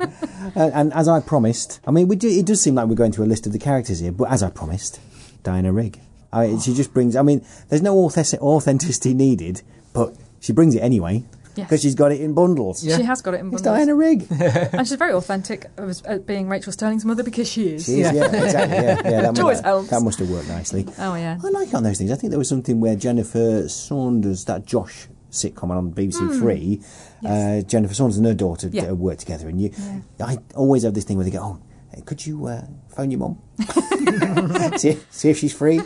and, and as I promised, I mean, we do, it does seem like we're going through a list of the characters here, but as I promised, Diana Rigg. I mean, she just brings. I mean, there's no authentic- authenticity needed, but she brings it anyway Yes. because she's got it in bundles. She has got it in bundles. It's bundles. Diana Rigg. and she's very authentic as uh, being Rachael Stirling's mother because she is. She is, yeah, exactly. Yeah, yeah that, Which always helps. that must have worked nicely. Oh yeah. I like on those things. I think there was something where Jennifer Saunders, that Josh sitcom on BBC Hmm. Three, uh, Jennifer Saunders and her daughter Yeah. uh, worked together, and you, I always have this thing where they go, "Oh, could you uh, phone your mum, see, see if she's free?"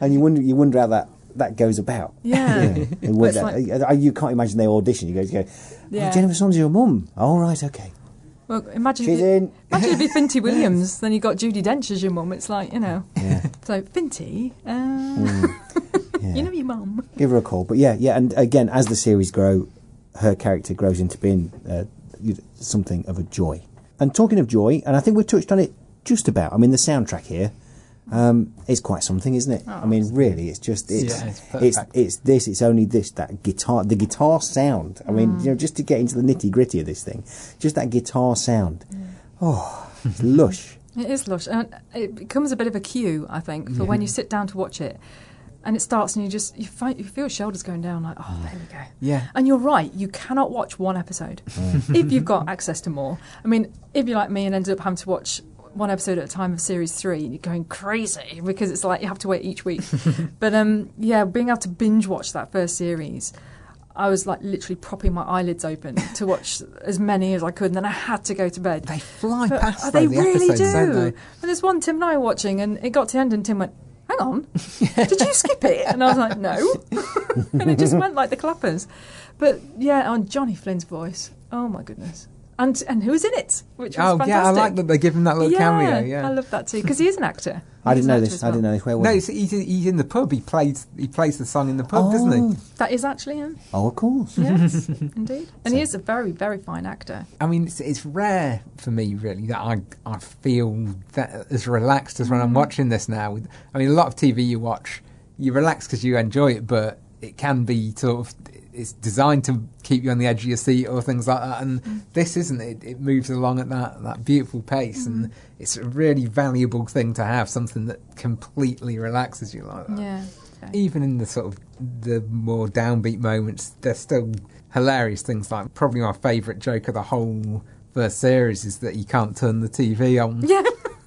And you wonder, you wonder how that. That goes about. Yeah. You, But wonder- it's uh, you can't imagine they audition. You go, you go oh, Yeah. Jennifer Saunders, your mum. All right, okay. Well, imagine She's if it, in. imagine if it's Finty Williams, then you got Judi Dench as your mum. It's like you know. Yeah. So Finty, uh, Mm. you know your mum. give her a call. But yeah, yeah, and again, as the series grow, her character grows into being uh, something of a joy. And talking of joy, and I think we've touched on it just about. I mean, the soundtrack here um, is quite something, isn't it? I mean, really, it's just it's Yeah, it's it's, it's this, it's only this that guitar, the guitar sound. I mean, Mm. you know, just to get into the nitty gritty of this thing, just that guitar sound. Oh, it's lush. It is lush, and it becomes a bit of a cue, I think, for when you sit down to watch it, and it starts, and you just you, find, you feel your shoulders going down, like, oh, there we go. Yeah. And you're right, you cannot watch one episode if you've got access to more. I mean, if you're like me and ended up having to watch one episode at a time of series three, you're going crazy because it's like you have to wait each week. but um, yeah, being able to binge watch that first series. I was like literally propping my eyelids open to watch as many as I could, and then I had to go to bed. They fly past. though, they the really episodes, do. don't they? And there's one Tim and I were watching, and it got to the end, and Tim went, "Hang on, did you skip it?" And I was like, "No," and it just went like the clappers. But yeah, on Johnny Flynn's voice, oh my goodness, and and who was in it, which was Oh fantastic. yeah, I like that they give him that little yeah, cameo. Yeah, I love that too because he is an actor. I didn't know this. as I didn't know this. Where was no, it? he's, he's, he's in the pub. He plays he plays the song in the pub, doesn't Oh. he? That is actually him. Oh, of course. Yes, indeed. And he is a very, very fine actor. I mean, it's, it's rare for me, really, that I I feel that as relaxed as when I'm Mm. watching this now. I mean, a lot of TV you watch, you relax because you enjoy it, but it can be sort of it's designed to keep you on the edge of your seat or things like that. And Mm. this isn't. It, it moves along at that that beautiful pace, and Mm. it's a really valuable thing to have something that completely relaxes you like that. Yeah. Even in the sort of the more downbeat moments, there's still hilarious things. Like probably my favourite joke of the whole first series is that you can't turn the TV on. Yeah.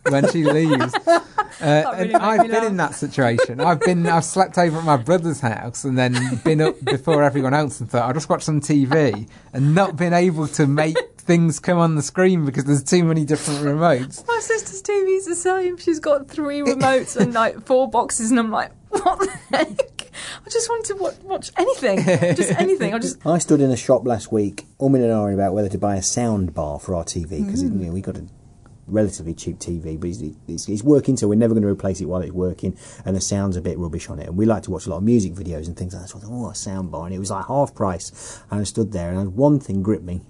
when she leaves. Uh, really and I've me been in that situation. I've been, I've slept over at my brother's house and then been up before everyone else and thought I'll just watch some TV and not been able to make things come on the screen because there's too many different remotes. My sister's TV's the same. She's got three remotes and like four boxes, and I'm like, what the heck? I just wanted to watch, watch anything, just anything. I just I stood in a shop last week, umming and ahhing about whether to buy a sound bar for our TV because Mm. you know, we got a relatively cheap TV, but it's, it's, it's working, so we're never going to replace it while it's working, and the sound's a bit rubbish on it. And we like to watch a lot of music videos and things like that. So I thought, oh, a sound bar, and it was like half price. And I stood there, and one thing gripped me.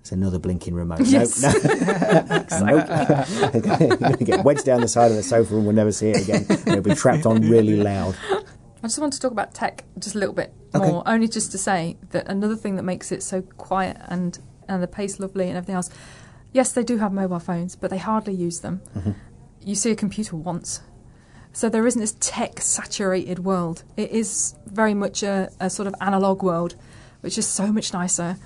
It's another blinking remote. Yes. Nope, nope. You're going to get wedged down the side of the sofa and we'll never see it again. It'll be trapped on really loud. I just want to talk about tech just a little bit Okay. more, only just to say that another thing that makes it so quiet and and the pace lovely and everything else. Yes, they do have mobile phones, but they hardly use them. Mhm. You see a computer once. So there isn't this tech saturated world. It is very much a, a sort of analog world, which is so much nicer.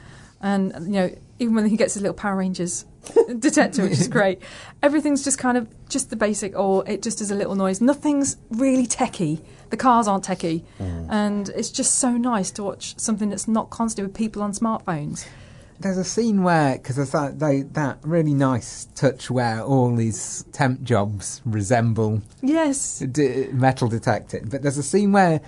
And you know, even when he gets his little Power Rangers detector, which is great, everything's just kind of just the basic, or it just is a little noise. Nothing's really techie. The cars aren't techie, and it's just so nice to watch something that's not constantly with people on smartphones. There's a scene where, because there's that, they, that really nice touch where all these temp jobs resemble Yes, d- metal detecting, but there's a scene where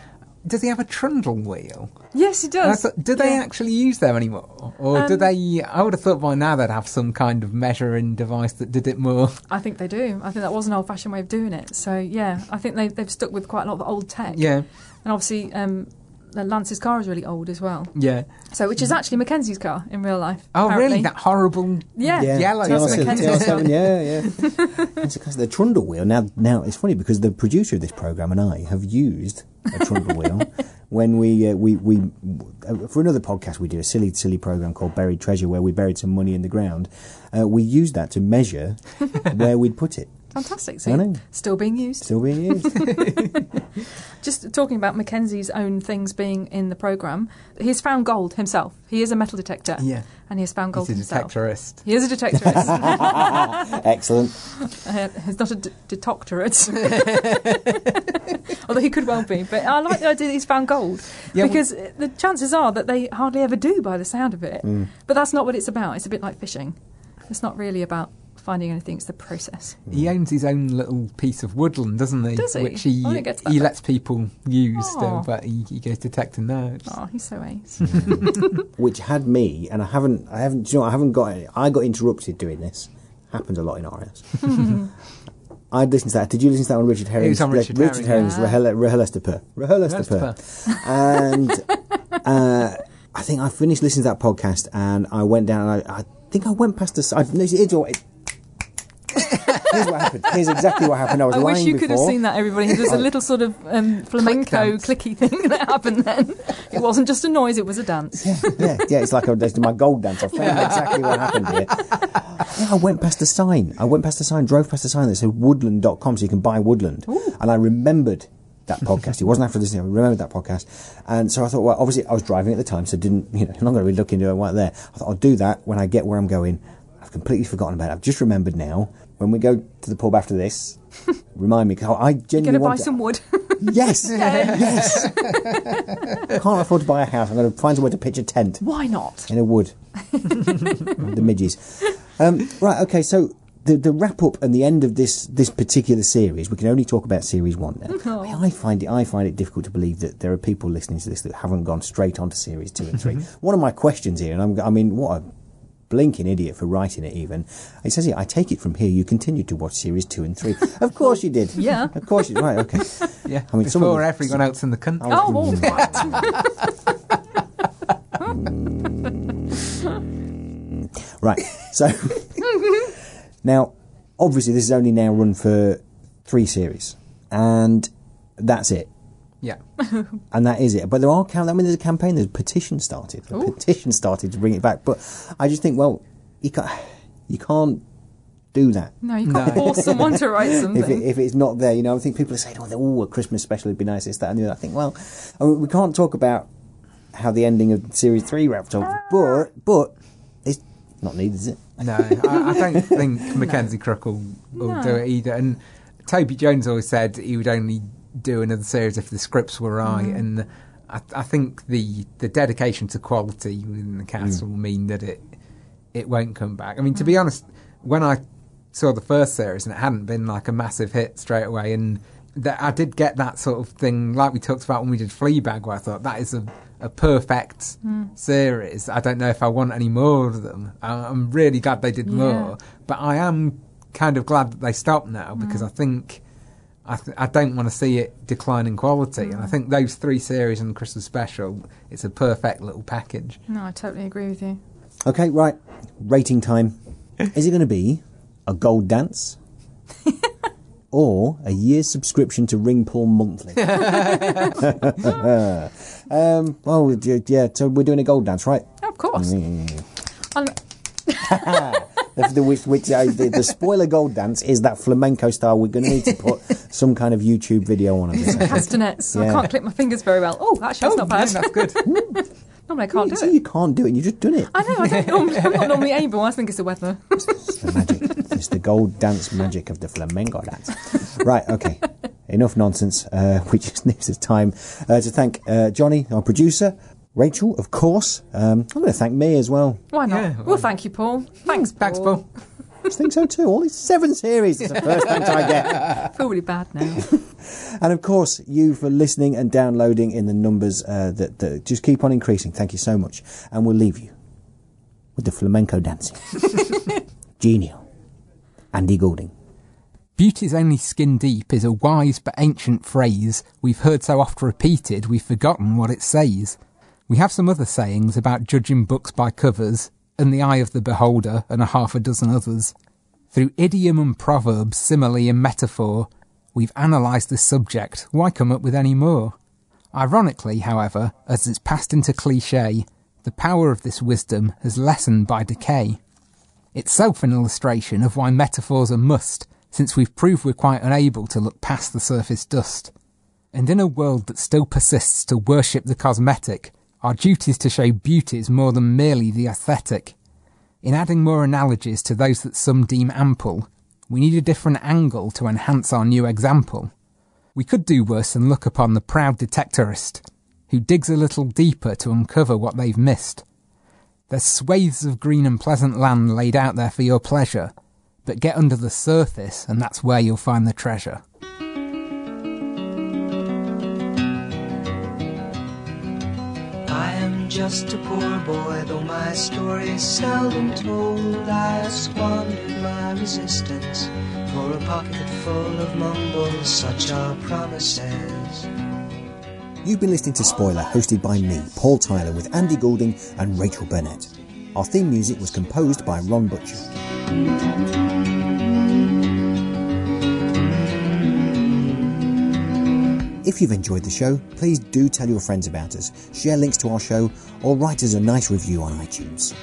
does he have a trundle wheel? yes, he does. thought, do they Yeah. actually use them anymore, or do Um, they? I would have thought by now they'd have some kind of measuring device that did it more. I think they do. I think that was an old-fashioned way of doing it. So yeah, I think they, they've stuck with quite a lot of old tech. Yeah, and obviously um, Lance's car is really old as well. yeah. So which is actually Mackenzie's car in real life. Oh, apparently. really? That horrible Yeah. yellow. That's TR7, Mackenzie's TR7, yeah, yeah. it's because the trundle wheel. Now, now it's funny because the producer of this program and I have used a trundle wheel when we uh, we we uh, for another podcast we did a silly silly program called Buried Treasure where we buried some money in the ground. Uh, we used that to measure where we'd put it. Fantastic. Know. still being used. Still being used. Just talking about Mackenzie's own things being in the program, he's found gold himself. He is a metal detector. Yeah. And he has found gold He's a himself. detectorist. He is a detectorist. Excellent. uh, he's not a d- detectorate. Although he could well be. But I like the idea that he's found gold. Yeah, well- because the chances are that they hardly ever do by the sound of it. Mm. But that's not what it's about. It's a bit like fishing. It's not really about finding anything, it's the process. He owns his own little piece of woodland, doesn't he? Does he? Which he I didn't get to that he bit. lets people use Aw. still, but he, he goes detecting those. Oh, he's so ace. which had me, and I haven't, I haven't, you know, I haven't got, I got interrupted doing this. Happens a lot in our house. I'd listened to that. Did you listen to that on Richard Herring's? on Richard Richard Herring, Herring's yeah. Rahel Rahel Rahel And uh, I think I finished listening to that podcast, and I went down. And I, I think I went past the. s- I, no, it's, it's, it, here's what happened. Here's exactly what happened. I was I wish lying you could have seen that, everybody. There's a little sort of um, flamenco clicky thing that happened then. It wasn't just a noise, it was a dance. yeah, yeah, yeah it's like I my gold dance. I found exactly what happened here. Yeah, I went past the sign. I went past the sign, drove past the sign that said woodland.com so you can buy woodland. And I remembered that podcast. It wasn't after this, I remembered that podcast. And so I thought, well, obviously I was driving at the time, so didn't, you know, I'm not going to be looking to it right there. I thought I'll do that when I get where I'm going. I've completely forgotten about it. I've just remembered now. When we go to the pub after this, remind me, because I genuinely going to buy some wood. Yes, yes. Can't afford to buy a house. I'm going to find somewhere to pitch a tent Why not? in a wood. the midges. Um, right, okay, so the, the wrap up and the end of this this particular series, we can only talk about series one now. Oh. I find it I find it difficult to believe that there are people listening to this that haven't gone straight on to series two and three. One of my questions here, and I'm, I mean, what a blinking idiot for writing it even. He says here, I take it from here you continued to watch series two and three. of course you did. Yeah. Of course you did. Right, okay. Yeah, I mean, some of before them- everyone else in the country. Oh, all mm. right. Right. So now, obviously, this is only now run for three series, and that's it. Yeah. And that is it. But there are, I mean, there's a campaign. There's a petition started. A petition started to bring it back. But I just think, well, you can't, you can't do that. No, you can't force someone to write something. If, it, if it's not there, you know, I think people are saying, oh, oh, a Christmas special would be nice, this, that, and the other. I think, well, I mean, we can't talk about how the ending of series three wrapped up, but, but it's not needed, is it? No, I, I don't think Mackenzie Crook will, will No. do it either. And Toby Jones always said he would only do another series if the scripts were right. Mm. And I, I think the, the dedication to quality within the cast Mm. will mean that it it won't come back. I mean, to be Mm. honest, when I saw the first series and it hadn't been like a massive hit straight away, and that I did get that sort of thing, like we talked about when we did Fleabag, where I thought that is a, a perfect Mm. series. I don't know if I want any more of them. I- I'm really glad they did Yeah. more, but I am kind of glad that they stopped now because Mm. I think. I, th- I don't want to see it decline in quality, and I Mm. think those three series and Christmas special, it's a perfect little package. No, I totally agree with you. Okay, right. Rating time. Is it going to be a gold dance? or a year's subscription to Ring Porn Monthly? um, well, yeah, so we're doing a gold dance, right? Of course. Mm. The, the, which, which, uh, the, the spoiler gold dance is that flamenco style. We're going to need to put some kind of YouTube video on it. castanets. I can't click my fingers very well. Oh, actually, that's not bad. that's good. Normally, I can't do So it. you can't do it, and you just done it. I know. I don't normally, I'm not normally able. I think it's the weather. It's the gold dance magic of the flamenco dance. Right, okay. Enough nonsense. Uh, we just need this time uh, to thank uh, Johnny, our producer, Rachel, of course. Um, I'm going to thank me as well. Why not? Yeah, well, thank you, Paul. Thanks, Paul. Thanks, Paul. I think so too. All these seven series. It's the first thanks I get. I feel really bad now. And of course, you for listening and downloading in the numbers uh, that, that just keep on increasing. Thank you so much. And we'll leave you with the flamenco dancing. Genial. Andy Goulding. Beauty's only skin deep is a wise but ancient phrase we've heard so oft repeated we've forgotten what it says. We have some other sayings about judging books by covers, and the eye of the beholder, and a half a dozen others. Through idiom and proverb, simile and metaphor, we've analysed this subject, why come up with any more? Ironically, however, as it's passed into cliche, the power of this wisdom has lessened by decay. Itself an illustration of why metaphors are must, since we've proved we're quite unable to look past the surface dust. And in a world that still persists to worship the cosmetic, our duty is to show beauties more than merely the aesthetic. In adding more analogies to those that some deem ample, we need a different angle to enhance our new example. We could do worse than look upon the proud detectorist, who digs a little deeper to uncover what they've missed. There's swathes of green and pleasant land laid out there for your pleasure, but get under the surface and that's where you'll find the treasure. Just a poor boy, though my story is seldom told. I squandered my resistance for a pocket full of mumbles, such are promises. You've been listening to Spoiler, hosted by me, Paul Tyler, with Andy Goulding and Rachel Burnett. Our theme music was composed by Ron Butcher. If you've enjoyed the show, please do tell your friends about us, share links to our show, or write us a nice review on iTunes.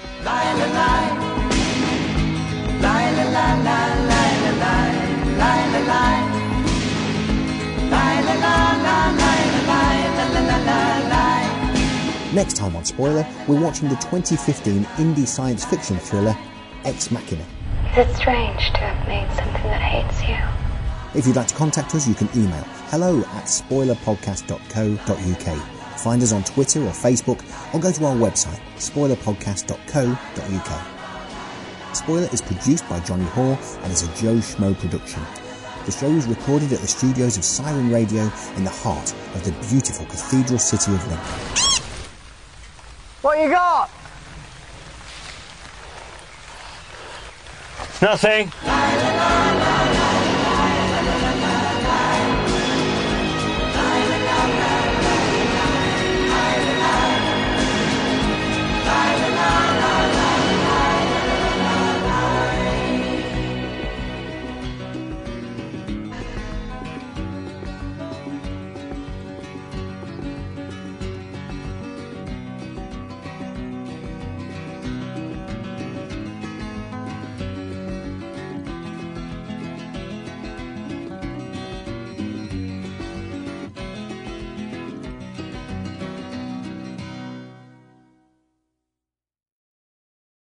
Next time on Spoiler, we're watching the 2015 indie science fiction thriller Ex Machina. Is it strange to have made something that hates you? If you'd like to contact us, you can email hello at spoilerpodcast.co.uk. Find us on Twitter or Facebook, or go to our website, spoilerpodcast.co.uk. Spoiler is produced by Johnny Hoare and is a Joe Schmo production. The show was recorded at the studios of Siren Radio in the heart of the beautiful cathedral city of Lincoln. What you got? Nothing. La la la